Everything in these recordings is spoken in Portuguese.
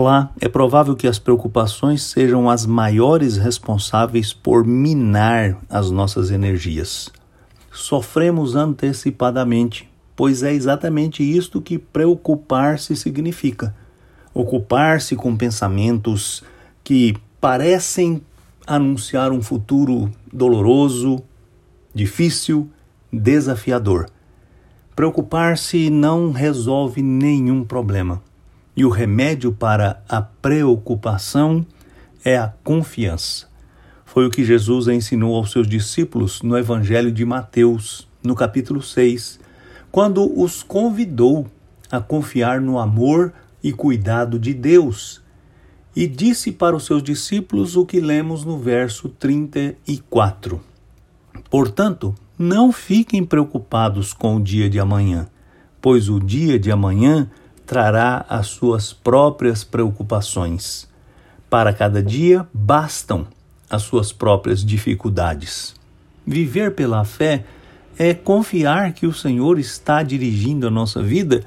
Olá, é provável que as preocupações sejam as maiores responsáveis por minar as nossas energias. Sofremos antecipadamente, pois é exatamente isto que preocupar-se significa. Ocupar-se com pensamentos que parecem anunciar um futuro doloroso, difícil, desafiador. Preocupar-se não resolve nenhum problema. E o remédio para a preocupação é a confiança. Foi o que Jesus ensinou aos seus discípulos no Evangelho de Mateus, no capítulo 6, quando os convidou a confiar no amor e cuidado de Deus. E disse para os seus discípulos o que lemos no verso 34. Portanto, não fiquem preocupados com o dia de amanhã, pois o dia de amanhã trará as suas próprias preocupações. Para cada dia bastam as suas próprias dificuldades. Viver pela fé é confiar que o Senhor está dirigindo a nossa vida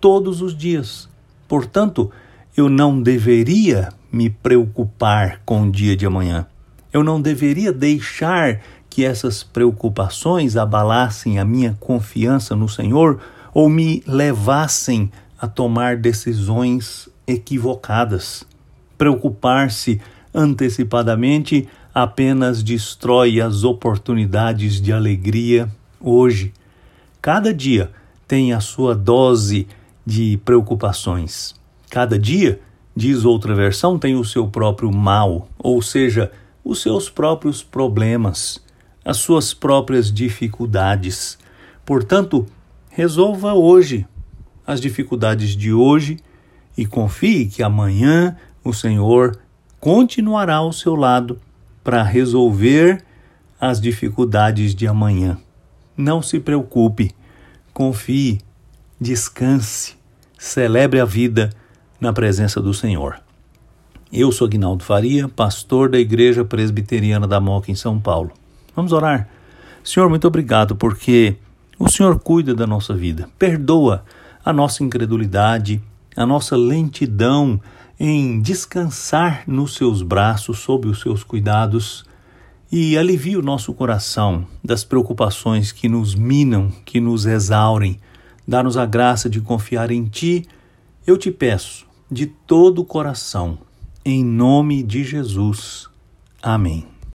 todos os dias. Portanto, eu não deveria me preocupar com o dia de amanhã. Eu não deveria deixar que essas preocupações abalassem a minha confiança no Senhor ou me levassem a tomar decisões equivocadas. Preocupar-se antecipadamente apenas destrói as oportunidades de alegria hoje. Cada dia tem a sua dose de preocupações. Cada dia, diz outra versão, tem o seu próprio mal, ou seja, os seus próprios problemas as suas próprias dificuldades. Portanto, resolva hoje as dificuldades de hoje e confie que amanhã o Senhor continuará ao seu lado para resolver as dificuldades de amanhã. Não se preocupe, confie, descanse, celebre a vida na presença do Senhor. Eu sou Aguinaldo Faria, pastor da Igreja Presbiteriana da Moca em São Paulo. Vamos orar. Senhor, muito obrigado porque o Senhor cuida da nossa vida. Perdoa a nossa incredulidade, a nossa lentidão em descansar nos seus braços, sob os seus cuidados e alivia o nosso coração das preocupações que nos minam, que nos exaurem. Dá-nos a graça de confiar em Ti. Eu te peço, de todo o coração, em nome de Jesus. Amém.